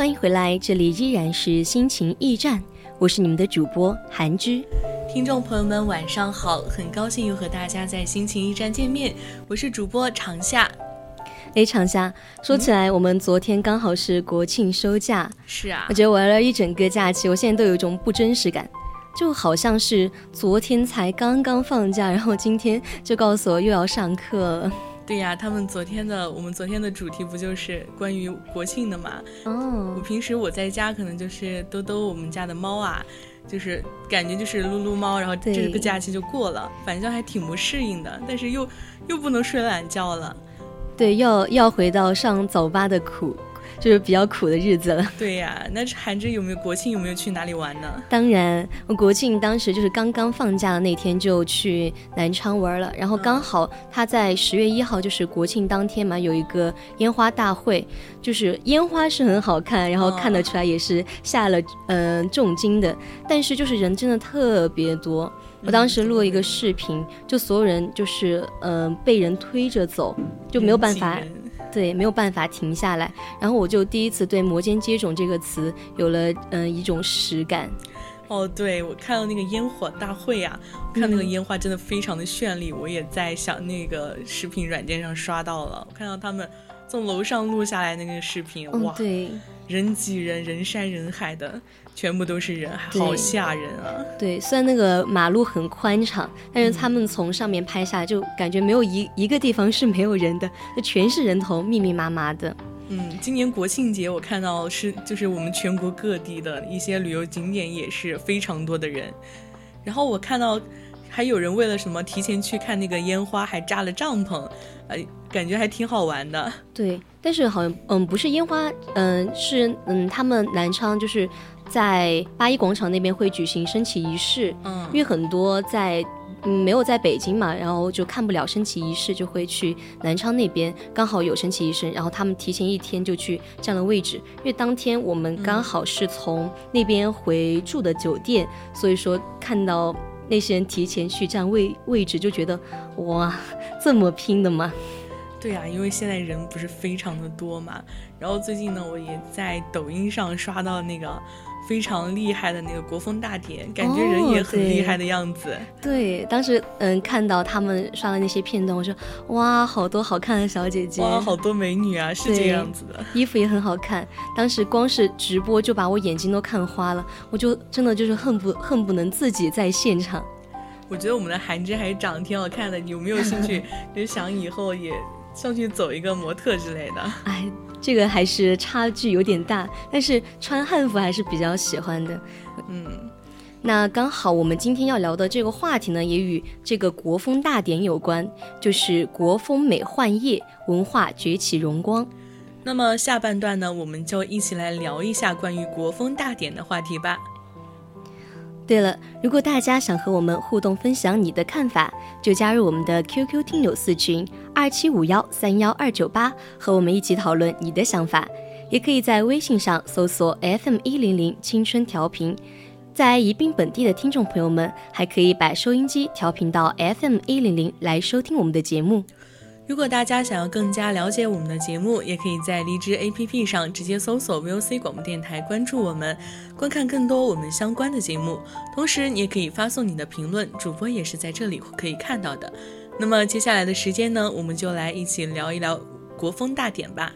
欢迎回来，这里依然是心情驿站，我是你们的主播韩之。听众朋友们，晚上好，很高兴又和大家在心情驿站见面，我是主播长夏。哎，长夏，说起来，我们昨天刚好是国庆休假，是啊，我觉得玩了一整个假期，我现在都有一种不真实感，就好像是昨天才刚刚放假，然后今天就告诉我又要上课了。对呀，他们昨天的我们昨天的主题不就是关于国庆的嘛？哦，我平时我在家可能就是兜兜我们家的猫啊，就是感觉就是撸撸猫，然后这个假期就过了，反正还挺不适应的，但是又又不能睡懒觉了。对，要要回到上早八的苦。就是比较苦的日子了。对呀，那韩志有没有国庆有没有去哪里玩呢？当然，我国庆当时就是刚刚放假的那天就去南昌玩了，然后刚好他在十月一号就是国庆当天嘛，有一个烟花大会，就是烟花是很好看，然后看得出来也是下了嗯重金的，但是就是人真的特别多。我当时录了一个视频，就所有人就是嗯被人推着走，就没有办法。对，没有办法停下来，然后我就第一次对“摩肩接踵”这个词有了嗯一种实感。哦，对，我看到那个烟火大会啊，看那个烟花真的非常的绚丽，我也在想那个视频软件上刷到了，我看到他们从楼上录下来那个视频，哇，对，人挤人，人山人海的。全部都是人，好吓人啊！对，虽然那个马路很宽敞，但是他们从上面拍下，就感觉没有一一个地方是没有人的，那全是人头，密密麻麻的。嗯，今年国庆节我看到是，就是我们全国各地的一些旅游景点也是非常多的人，然后我看到还有人为了什么提前去看那个烟花，还扎了帐篷，呃，感觉还挺好玩的。对，但是好像嗯不是烟花，嗯是嗯他们南昌就是。在八一广场那边会举行升旗仪式，嗯，因为很多在嗯没有在北京嘛，然后就看不了升旗仪式，就会去南昌那边，刚好有升旗仪式，然后他们提前一天就去占了位置，因为当天我们刚好是从那边回住的酒店，所以说看到那些人提前去占位位置，就觉得哇，这么拼的吗？对呀，因为现在人不是非常的多嘛，然后最近呢，我也在抖音上刷到那个。非常厉害的那个国风大典，感觉人也很厉害的样子。对，当时嗯看到他们刷的那些片段，我说哇，好多好看的小姐姐，哇，好多美女啊，是这样子的。衣服也很好看，当时光是直播就把我眼睛都看花了，我就真的就是恨不恨不能自己在现场。我觉得我们的韩芝还是长得挺好看的，你有没有兴趣？就想以后也上去走一个模特之类的？哎。这个还是差距有点大，但是穿汉服还是比较喜欢的。嗯，那刚好我们今天要聊的这个话题呢，也与这个国风大典有关，就是国风美幻夜，文化崛起荣光。那么下半段呢，我们就一起来聊一下关于国风大典的话题吧。对了，如果大家想和我们互动分享你的看法，就加入我们的 QQ 听友四群二七五幺三幺二九八，和我们一起讨论你的想法。也可以在微信上搜索 FM 一零零青春调频，在宜宾本地的听众朋友们，还可以把收音机调频到 FM 一零零来收听我们的节目。如果大家想要更加了解我们的节目，也可以在荔枝 APP 上直接搜索 VOC 广播电台，关注我们，观看更多我们相关的节目。同时，你也可以发送你的评论，主播也是在这里可以看到的。那么接下来的时间呢，我们就来一起聊一聊国风大典吧。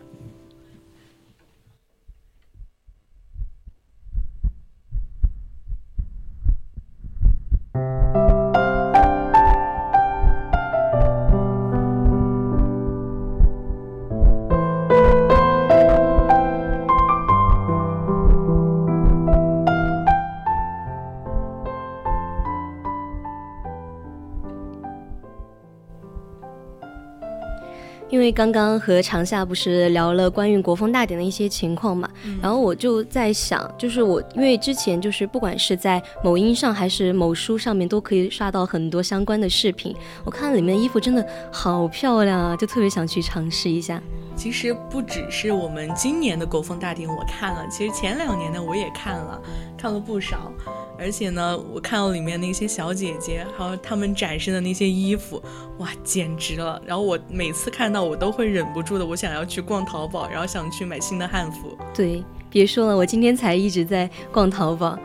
为刚刚和长夏不是聊了关于国风大典的一些情况嘛，然后我就在想，就是我因为之前就是不管是在某音上还是某书上面都可以刷到很多相关的视频，我看里面的衣服真的好漂亮啊，就特别想去尝试一下。其实不只是我们今年的国风大典我看了，其实前两年的我也看了，看了不少。而且呢，我看到里面那些小姐姐，还有她们展示的那些衣服，哇，简直了！然后我每次看到，我都会忍不住的，我想要去逛淘宝，然后想去买新的汉服。对，别说了，我今天才一直在逛淘宝。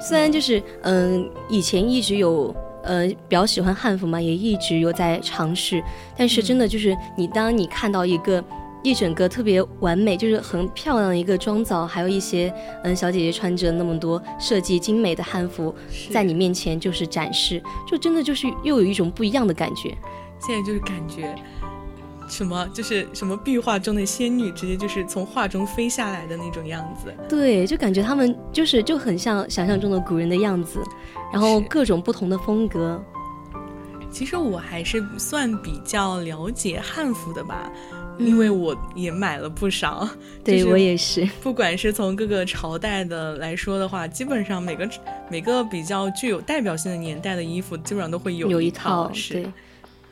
虽然就是嗯，以前一直有呃比较喜欢汉服嘛，也一直有在尝试，但是真的就是你当你看到一个。一整个特别完美，就是很漂亮的一个妆造，还有一些嗯小姐姐穿着那么多设计精美的汉服，在你面前就是展示，就真的就是又有一种不一样的感觉。现在就是感觉什么，就是什么壁画中的仙女，直接就是从画中飞下来的那种样子。对，就感觉他们就是就很像想象中的古人的样子，然后各种不同的风格。其实我还是算比较了解汉服的吧。因为我也买了不少，对我也是。不管是从各个朝代的来说的话，基本上每个每个比较具有代表性的年代的衣服，基本上都会有有一套。对，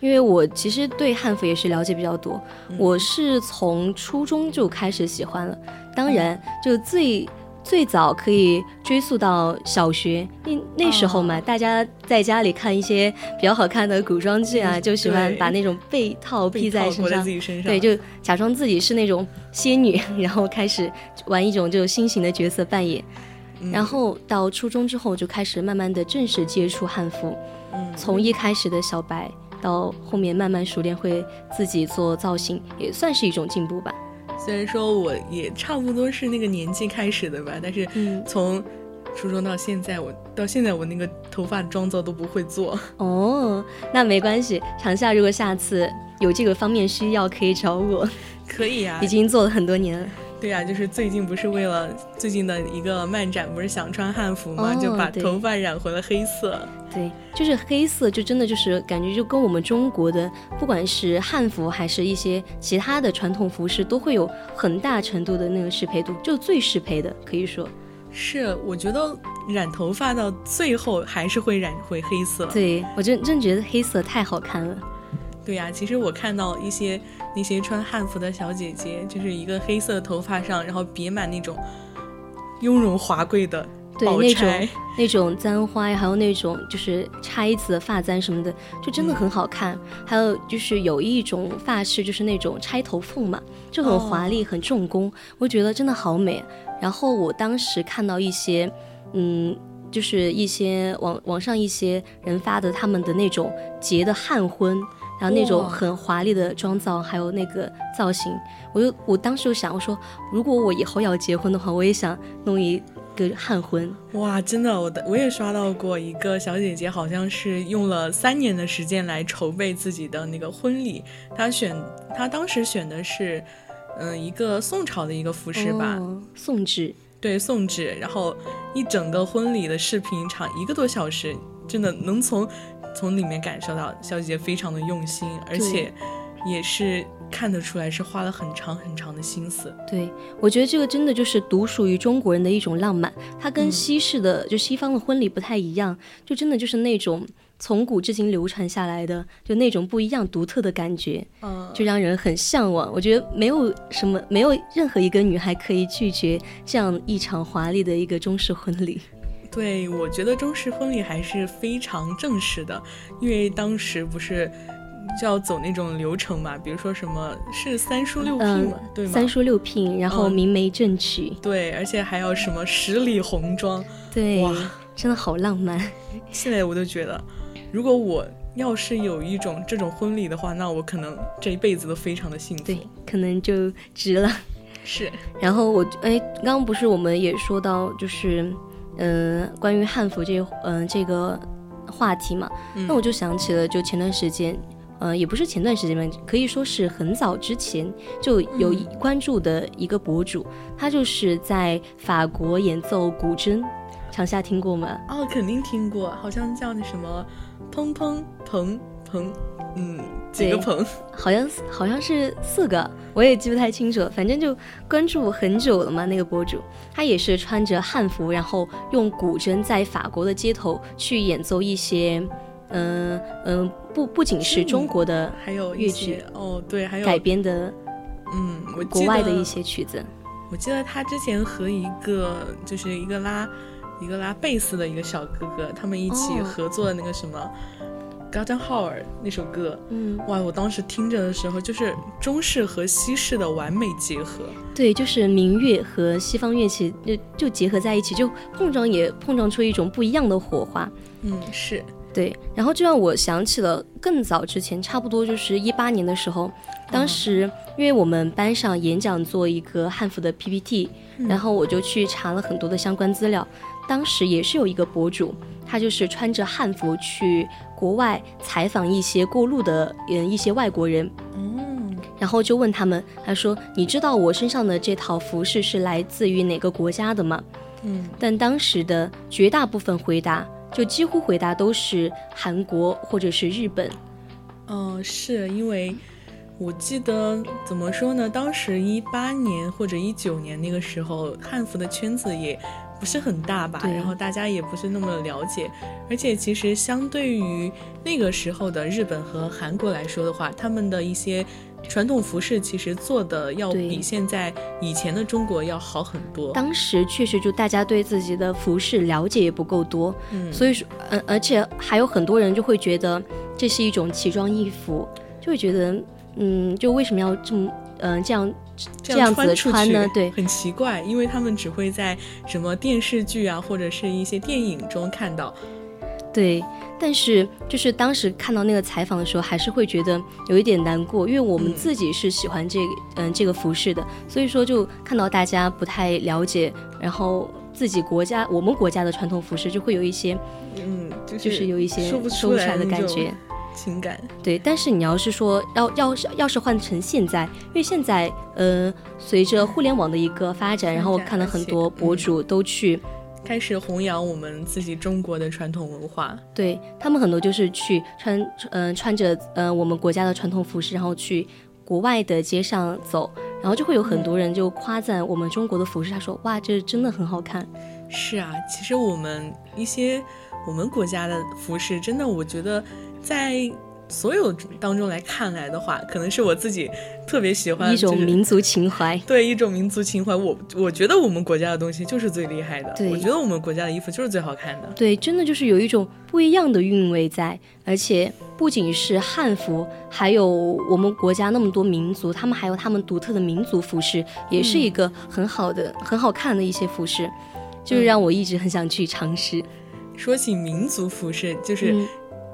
因为我其实对汉服也是了解比较多，我是从初中就开始喜欢了。当然，就最。最早可以追溯到小学那那时候嘛，大家在家里看一些比较好看的古装剧啊，就喜欢把那种被套披在身上，身上。对，就假装自己是那种仙女，然后开始玩一种就新型的角色扮演。然后到初中之后就开始慢慢的正式接触汉服，从一开始的小白到后面慢慢熟练会自己做造型，也算是一种进步吧。虽然说我也差不多是那个年纪开始的吧，但是从初中到现在，我到现在我那个头发妆造都不会做。哦，那没关系，长夏如果下次有这个方面需要，可以找我。可以啊，已经做了很多年了。对呀，就是最近不是为了最近的一个漫展，不是想穿汉服吗？就把头发染回了黑色。对，就是黑色，就真的就是感觉就跟我们中国的不管是汉服还是一些其他的传统服饰，都会有很大程度的那个适配度，就最适配的，可以说是。我觉得染头发到最后还是会染回黑色。对我真真觉得黑色太好看了。对呀，其实我看到一些那些穿汉服的小姐姐，就是一个黑色的头发上，然后别满那种雍容华贵的对那种那种簪花呀，还有那种就是钗子、发簪什么的，就真的很好看。还有就是有一种发饰，就是那种钗头凤嘛，就很华丽、很重工，我觉得真的好美。然后我当时看到一些，嗯，就是一些网网上一些人发的他们的那种结的汉婚。然后那种很华丽的妆造，还有那个造型，我就我当时就想，我说如果我以后要结婚的话，我也想弄一个汉婚。哇，真的，我的我也刷到过一个小姐姐，好像是用了三年的时间来筹备自己的那个婚礼。她选，她当时选的是，嗯，一个宋朝的一个服饰吧，宋制。对，宋制。然后一整个婚礼的视频长一个多小时，真的能从。从里面感受到小姐姐非常的用心，而且也是看得出来是花了很长很长的心思。对，我觉得这个真的就是独属于中国人的一种浪漫，它跟西式的就西方的婚礼不太一样，就真的就是那种从古至今流传下来的，就那种不一样独特的感觉，嗯，就让人很向往。我觉得没有什么，没有任何一个女孩可以拒绝这样一场华丽的一个中式婚礼。对，我觉得中式婚礼还是非常正式的，因为当时不是就要走那种流程嘛，比如说什么是三书六聘嗯嘛，对吗？三书六聘，然后嗯明媒正娶，对，而且还要什么十里红妆，对哇，真的好浪漫。现在我都觉得，如果我要是有一种这种婚礼的话，那我可能这一辈子都非常的幸福。对，可能就值了。是，然后我哎，刚刚不是我们也说到，就是嗯、呃关于汉服这嗯、呃这个话题嘛，嗯那我就想起了，就前段时间。呃，也不是前段时间吧，可以说是很早之前就有一关注的一个博主，他就是在法国演奏古筝，长夏听过吗？哦，肯定听过，好像叫那什么，砰砰砰砰，嗯，几个棚？好像好像是四个，我也记不太清楚了。反正就关注很久了嘛，那个博主他也是穿着汉服，然后用古筝在法国的街头去演奏一些，嗯、嗯、不不仅是中国的还有一乐曲哦，对，还有改，编的嗯，我国外的一些曲子，我记得他之前和一个就是一个拉一个拉贝斯的一个小哥哥，他们一起哦合作的那个什么《Garden h o r 那首歌，嗯，哇！我当时听着的时候，就是中式和西式的完美结合。对，就是民乐和西方乐器就就结合在一起，就碰撞也碰撞出一种不一样的火花。嗯，是，对，然后就让我想起了更早之前，差不多就是一八年的时候，当时因为我们班上演讲做一个汉服的 PPT，、然后我就去查了很多的相关资料。当时也是有一个博主，他就是穿着汉服去国外采访一些过路的嗯一些外国人，嗯，然后就问他们，他说：“你知道我身上的这套服饰是来自于哪个国家的吗？”嗯，但当时的绝大部分回答，就几乎回答都是韩国或者是日本。嗯，是因为我记得怎么说呢？当时一八年或者一九年那个时候，汉服的圈子也不是很大吧，然后大家也不是那么了解，而且其实相对于那个时候的日本和韩国来说的话，他们的一些。传统服饰其实做的要比现在以前的中国要好很多。当时确实就大家对自己的服饰了解也不够多，嗯，所以说，呃，而且还有很多人就会觉得这是一种奇装异服，就会觉得，嗯，就为什么要这么，嗯、这样这这样子穿呢对很奇怪，因为他们只会在什么电视剧啊，或者是一些电影中看到。对，但是就是当时看到那个采访的时候，还是会觉得有一点难过，因为我们嗯自己是喜欢这个嗯、这个服饰的，所以说就看到大家不太了解，然后自己国家我们国家的传统服饰就会有一些嗯，就就是有一些说不出来的感觉。情感。对，但是你要是说要要是要是换成现在，因为现在呃随着互联网的一个发展，然后我看了很多博主都去。开始弘扬我们自己中国的传统文化。对他们很多就是去穿，嗯、穿着呃我们国家的传统服饰，然后去国外的街上走，然后就会有很多人就夸赞我们中国的服饰，他说哇，这真的很好看。是啊，其实我们一些我们国家的服饰，真的我觉得在所有当中来看来的话，可能是我自己特别喜欢一种民族情怀。对一种民族情怀。我我觉得我们国家的东西就是最厉害的，对我觉得我们国家的衣服就是最好看的。对，真的就是有一种不一样的韵味在，而且不仅是汉服，还有我们国家那么多民族，他们还有他们独特的民族服饰，也是一个很好的、很好看的一些服饰，就是让我一直很想去尝试。说起民族服饰，就是嗯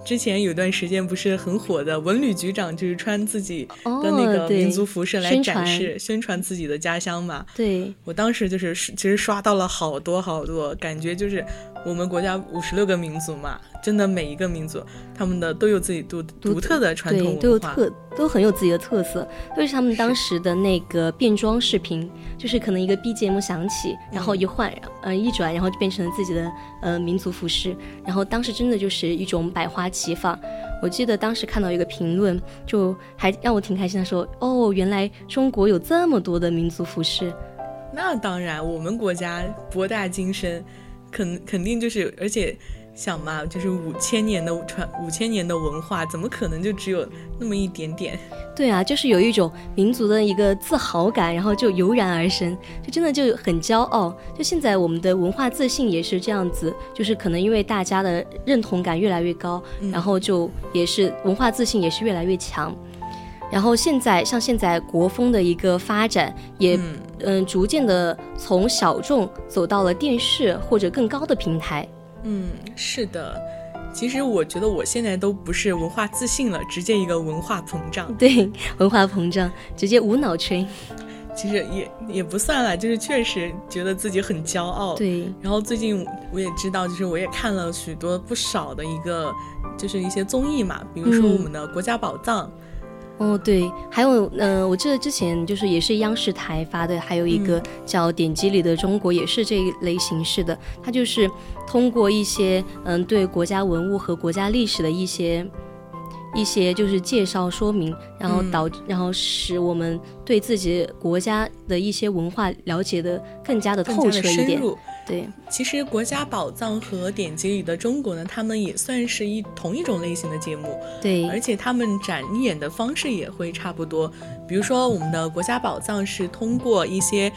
之前有段时间不是很火的文旅局长，就是穿自己哦的那个民族服饰来展示、宣传自己的家乡嘛。对，我当时就是其实刷到了好多好多，感觉就是我们国家五十六个民族嘛，真的每一个民族他们的都有自己独独特的传，统文化。都有特，都很有自己的特色。就是他们当时的那个变装视频，就是可能一个 BGM 响起，然后一换，呃，一转，然后就变成了自己的呃民族服饰。然后当时真的就是一种百花齐放。我记得当时看到一个评论，就还让我挺开心的说，哦，原来中国有这么多的民族服饰。那当然，我们国家博大精深，肯肯定就是，而且想嘛，就是五千年的传五千年的文化，怎么可能就只有那么一点点？对啊，就是有一种民族的一个自豪感，然后就油然而生，就真的就很骄傲。就现在我们的文化自信也是这样子，就是可能因为大家的认同感越来越高，然后就也是文化自信也是越来越强。然后现在像现在国风的一个发展，也嗯逐渐的从小众走到了电视或者更高的平台。嗯，是的。其实我觉得我现在都不是文化自信了，直接一个文化膨胀。对，文化膨胀，直接无脑吹。其实也也不算了，就是确实觉得自己很骄傲。对。然后最近我也知道，就是我也看了许多不少的一个，就是一些综艺嘛，比如说我们的国家宝藏。哦，对，还有，嗯，我记得之前就是也是央视台发的，还有一个叫《点击里的中国》，也是这一类形式的。它就是通过一些，嗯，对国家文物和国家历史的一些一些就是介绍说明，然后导，然后使我们对自己国家的一些文化了解的更加的透彻一点。对，其实国家宝藏和典籍里的中国呢，他们也算是一同一种类型的节目。对，而且他们展演的方式也会差不多。比如说，我们的国家宝藏是通过一些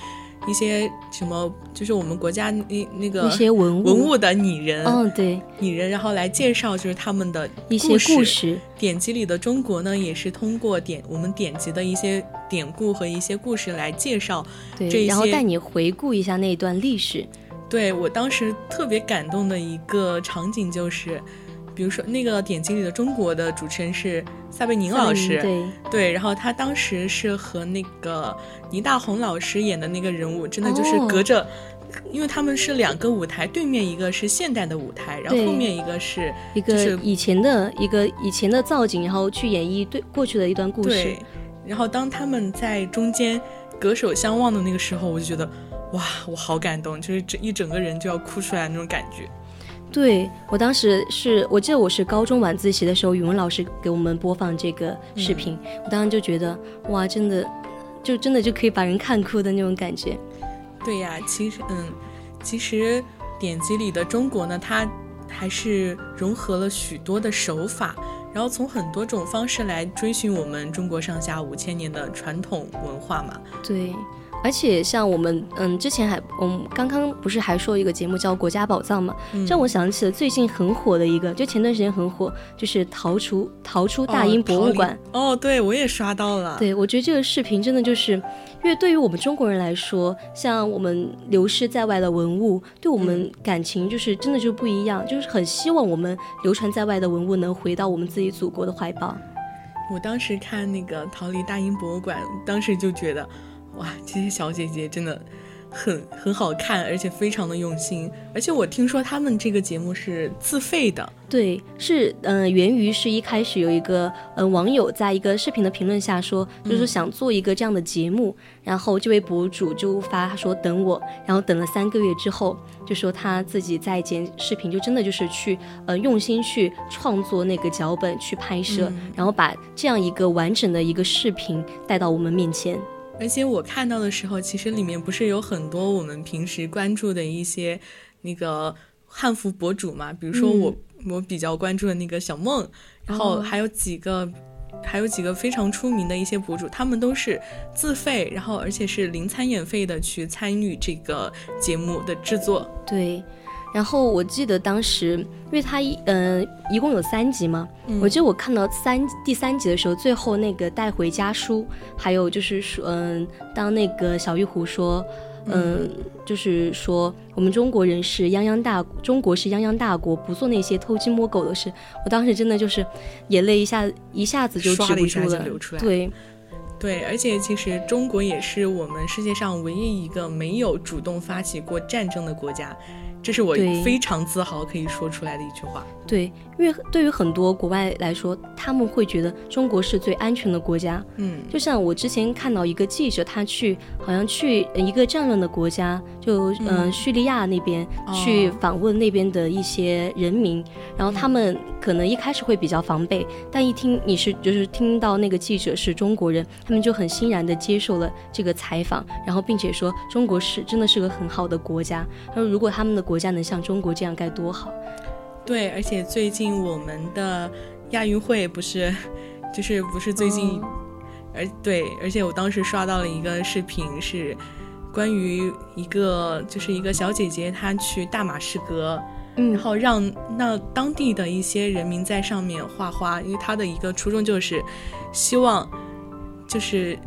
一些什么，就是我们国家那那个一些文物文物的拟人，嗯，对，拟人，然后来介绍就是他们的一些故事。典籍里的中国呢，也是通过典我们典籍的一些典故和一些故事来介绍这些，然后带你回顾一下那段历史。对我当时特别感动的一个场景就是，比如说那个点击里的中国的主持人是撒贝宁老师，对对，然后他当时是和那个倪大红老师演的那个人物，真的就是隔着，因为他们是两个舞台，对面一个是现代的舞台，然后后面一个是一个以前的一个以前的造景，然后去演绎对过去的一段故事，然后当他们在中间隔手相望的那个时候，我就觉得。哇，我好感动，就是整一整个人就要哭出来那种感觉。对我当时是我记得我是高中晚自习的时候，语文老师给我们播放这个视频，我当时就觉得哇，真的就真的就可以把人看哭的那种感觉。对呀，其实嗯，其实典籍里的中国呢，它还是融合了许多的手法，然后从很多种方式来追寻我们中国上下五千年的传统文化嘛。对。而且像我们，嗯，之前还，我们，刚刚不是还说一个节目叫《国家宝藏》嘛？让我想起了最近很火的一个，就前段时间很火，就是逃出逃出大英博物馆。哦，对，我也刷到了。对，我觉得这个视频真的就是，因为对于我们中国人来说，像我们流失在外的文物，对我们感情就是真的就不一样，就是很希望我们流传在外的文物能回到我们自己祖国的怀抱。我当时看那个《逃离大英博物馆》，当时就觉得。哇，这些小姐姐真的很很好看，而且非常的用心。而且我听说他们这个节目是自费的。对，是嗯，源于是一开始有一个嗯网友在一个视频的评论下说，就是想做一个这样的节目，然后这位博主就发说等我，然后等了三个月之后，就说他自己在剪视频，就真的就是去呃用心去创作那个脚本去拍摄，然后把这样一个完整的一个视频带到我们面前。而且我看到的时候，其实里面不是有很多我们平时关注的一些那个汉服博主嘛？比如说我我比较关注的那个小梦，然后还有几个还有几个非常出名的一些博主，他们都是自费，然后而且是零参演费的去参与这个节目的制作。对。然后我记得当时，因为它一嗯一共有三集嘛，我记得我看到三第三集的时候，最后那个带回家书，还有就是说嗯，当那个小玉壶说，嗯，就是说我们中国人是泱泱大，中国是泱泱大国，不做那些偷鸡摸狗的事。我当时真的就是眼泪一下一下子就止不住了，对，对，而且其实中国也是我们世界上唯一一个没有主动发起过战争的国家。这是我非常自豪可以说出来的一句话。对，因为对于很多国外来说，他们会觉得中国是最安全的国家。嗯，就像我之前看到一个记者，他去好像去一个战乱的国家，就嗯叙利亚那边去访问那边的一些人民，然后他们可能一开始会比较防备，但一听你是就是听到那个记者是中国人，他们就很欣然的接受了这个采访，然后并且说中国是真的是个很好的国家。他说如果他们的国家能像中国这样该多好。对，而且最近我们的亚运会不是，就是不是最近，哦而对，而且我当时刷到了一个视频，是关于一个就是一个小姐姐，她去大马士革，嗯然后让那当地的一些人民在上面画花，因为她的一个初衷就是希望就是。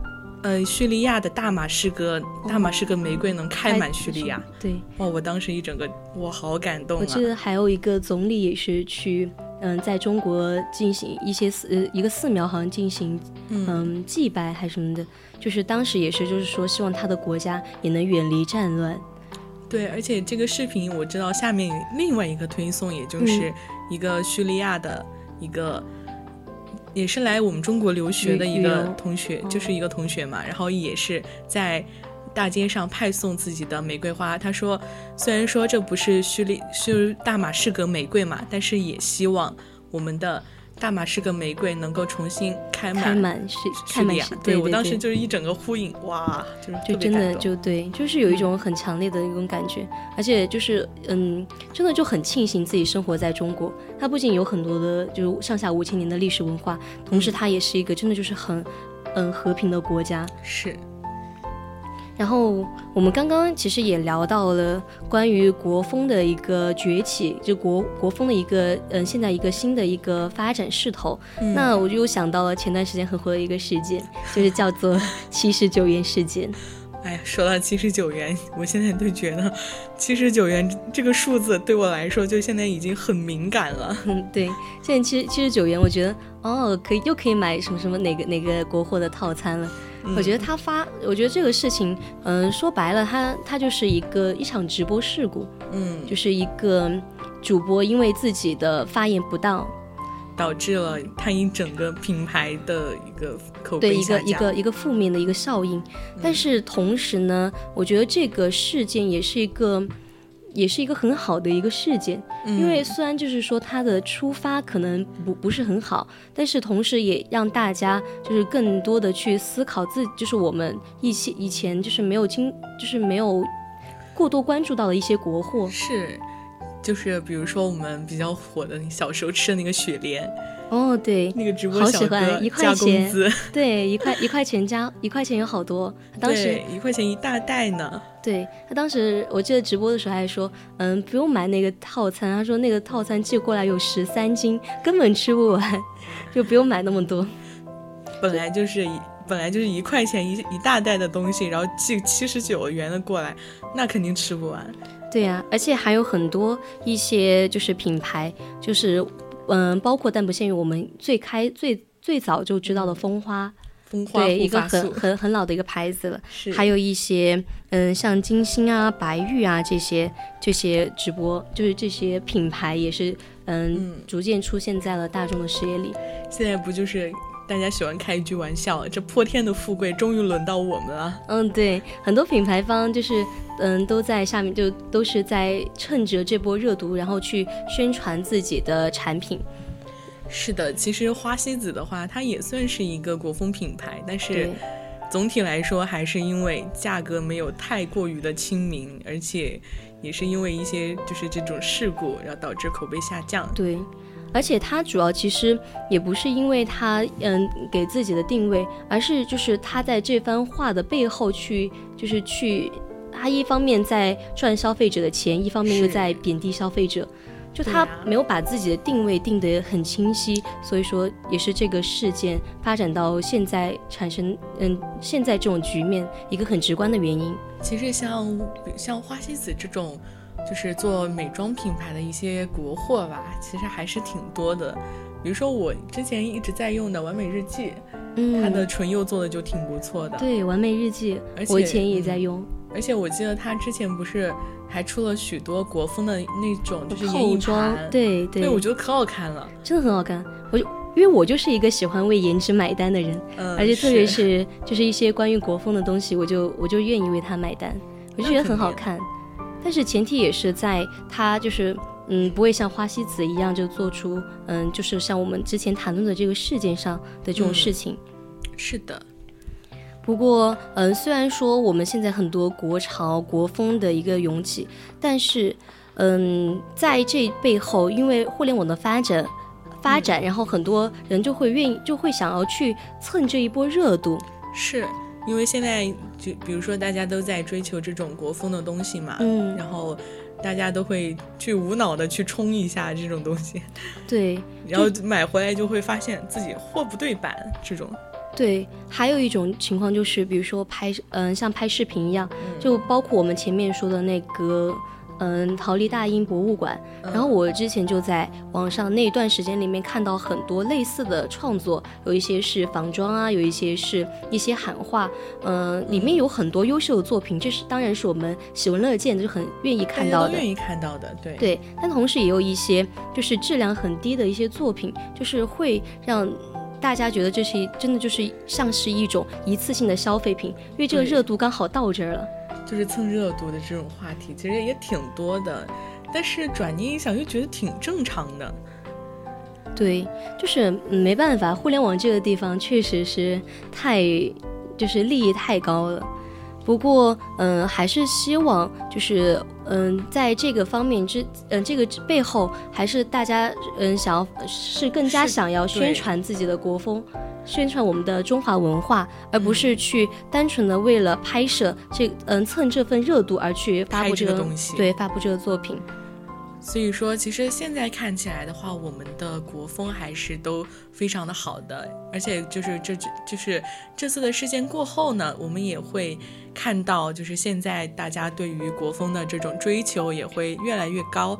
呃，叙利亚的大马士革，大马士革玫瑰能开满叙利亚。对，哇！我当时一整个，我好感动啊！我记得还有一个总理也是去，嗯，在中国进行一些寺，呃，一个寺庙好像进行，嗯，祭拜还是什么的，就是当时也是，就是说希望他的国家也能远离战乱。对，而且这个视频我知道下面另外一个推送，也就是一个叙利亚的一个，也是来我们中国留学的一个同学，就是一个同学嘛，然后也是在大街上派送自己的玫瑰花。他说，虽然说这不是叙利是大马士革玫瑰嘛，但是也希望我们的大马士革玫瑰能够重新开满开满是开满是，。对我当时就是一整个呼应，哇，就是就真的就对，就是有一种很强烈的一种感觉，而且就是嗯，真的就很庆幸自己生活在中国。它不仅有很多的就是上下五千年的历史文化，同时它也是一个真的就是很嗯和平的国家。是然后我们刚刚其实也聊到了关于国风的一个崛起，就国国风的一个嗯现在一个新的一个发展势头。那我就又想到了前段时间很火的一个事件，就是叫做 七十九元事件。哎呀，说到七十九元，我现在都觉得 七十九元这个数字对我来说，就现在已经很敏感了。嗯，对，现在七七十九元，我觉得哦，可以又可以买什么什么哪个哪个国货的套餐了。我觉得他发，我觉得这个事情，嗯、说白了，他他就是一个一场直播事故，嗯，就是一个主播因为自己的发言不当，导致了他一整个品牌的一个口对一。个一个一个负面的一个效应。但是同时呢，我觉得这个事件也是一个。也是一个很好的一个事件，因为虽然就是说它的出发可能不不是很好，但是同时也让大家就是更多的去思考自，就是我们一些以前就是没有经，就是没有过多关注到的一些国货。是，就是比如说我们比较火的小时候吃的那个雪莲，哦，对，那个直播好小哥喜欢一块钱。资，对，一块一块钱加一块钱有好多，当时对，一块钱一大袋呢。对他当时，我记得直播的时候还说，嗯，不用买那个套餐。他说那个套餐寄过来有十三斤，根本吃不完，就不用买那么多。本来就是一本来就是一块钱一一大袋的东西，然后寄七十九元的过来，那肯定吃不完。对呀、而且还有很多一些就是品牌，就是嗯，包括但不限于我们最开最最早就知道的蜂花，对，护一个很很很老的一个牌子了。是还有一些嗯，像金星啊、白玉啊这些这些直播，就是这些品牌也是嗯逐渐出现在了大众的视野里。现在不就是大家喜欢开一句玩笑，这破天的富贵终于轮到我们了。嗯，对，很多品牌方就是，嗯，都在下面就都是在趁着这波热度，然后去宣传自己的产品。是的，其实花西子的话，它也算是一个国风品牌，但是，总体来说还是因为价格没有太过于的亲民，而且也是因为一些就是这种事故，然后导致口碑下降。对，而且它主要其实也不是因为它嗯给自己的定位，而是就是他在这番话的背后去就是去，他一方面在赚消费者的钱，一方面又在贬低消费者。就他没有把自己的定位定得很清晰，所以说也是这个事件发展到现在产生嗯现在这种局面一个很直观的原因。其实像像花西子这种，就是做美妆品牌的一些国货吧，其实还是挺多的。比如说我之前一直在用的完美日记，嗯，它的唇釉做的就挺不错的。对完美日记而，且我以前也嗯在用。而且我记得他之前不是还出了许多国风的那种，就是眼影后妆盘，，对对，对我觉得可好看了。真的很好看。我就因为我就是一个喜欢为颜值买单的人，嗯，而且特别是就是一些关于国风的东西，我就我就愿意为他买单，我就觉得很好看。但是前提也是在他就是嗯不会像花西子一样就做出嗯就是像我们之前谈论的这个事件上的这种嗯事情。是的，不过，嗯，虽然说我们现在很多国潮、国风的一个涌起，但是，嗯，在这背后，因为互联网的发展，发展，然后很多人就会愿意，就会想要去蹭这一波热度。是因为现在就比如说大家都在追求这种国风的东西嘛，嗯然后大家都会去无脑的去冲一下这种东西，对 然后买回来就会发现自己货不对版这种。对，还有一种情况就是，比如说拍，嗯、像拍视频一样，就包括我们前面说的那个。嗯，逃离大英博物馆。然后我之前就在网上那一段时间里面看到很多类似的创作，有一些是仿妆啊，有一些是一些喊话，嗯、里面有很多优秀的作品，这是当然是我们喜闻乐见，就很愿意看到的。愿意看到的，对对，但同时也有一些就是质量很低的一些作品，就是会让大家觉得这是一真的就是像是一种一次性的消费品，因为这个热度刚好到这儿了。就是蹭热度的这种话题，其实也挺多的，但是转念一想，又觉得挺正常的。对，就是、嗯、没办法，互联网这个地方确实是太就是利益太高了。不过，嗯，还是希望就是嗯，在这个方面之嗯这个背后，还是大家嗯想要是更加想要宣传自己的国风，宣传我们的中华文化，而不是去单纯的为了拍摄这嗯蹭这份热度而去发拍布这个这个东西对发布这个作品。所以说，其实现在看起来的话，我们的国风还是都非常的好的，而且就是这就是这次的事件过后呢，我们也会看到，就是现在大家对于国风的这种追求也会越来越高。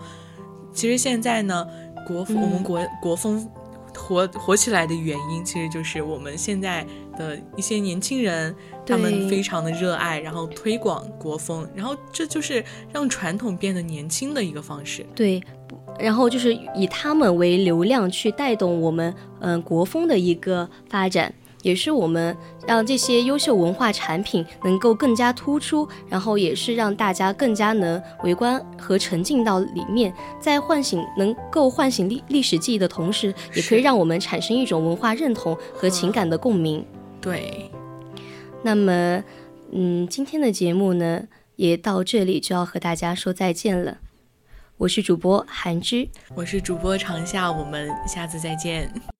其实现在呢，国风、嗯我们国国风火火起来的原因，其实就是我们现在的一些年轻人，他们非常的热爱，然后推广国风，然后这就是让传统变得年轻的一个方式。对，然后就是以他们为流量去带动我们嗯、国风的一个发展，也是我们让这些优秀文化产品能够更加突出，然后也是让大家更加能围观和沉浸到里面，在唤醒能够唤醒历历史记忆的同时，也可以让我们产生一种文化认同和情感的共鸣。对，那么，嗯，今天的节目呢，也到这里就要和大家说再见了。我是主播韩之。我是主播长夏，我们下次再见。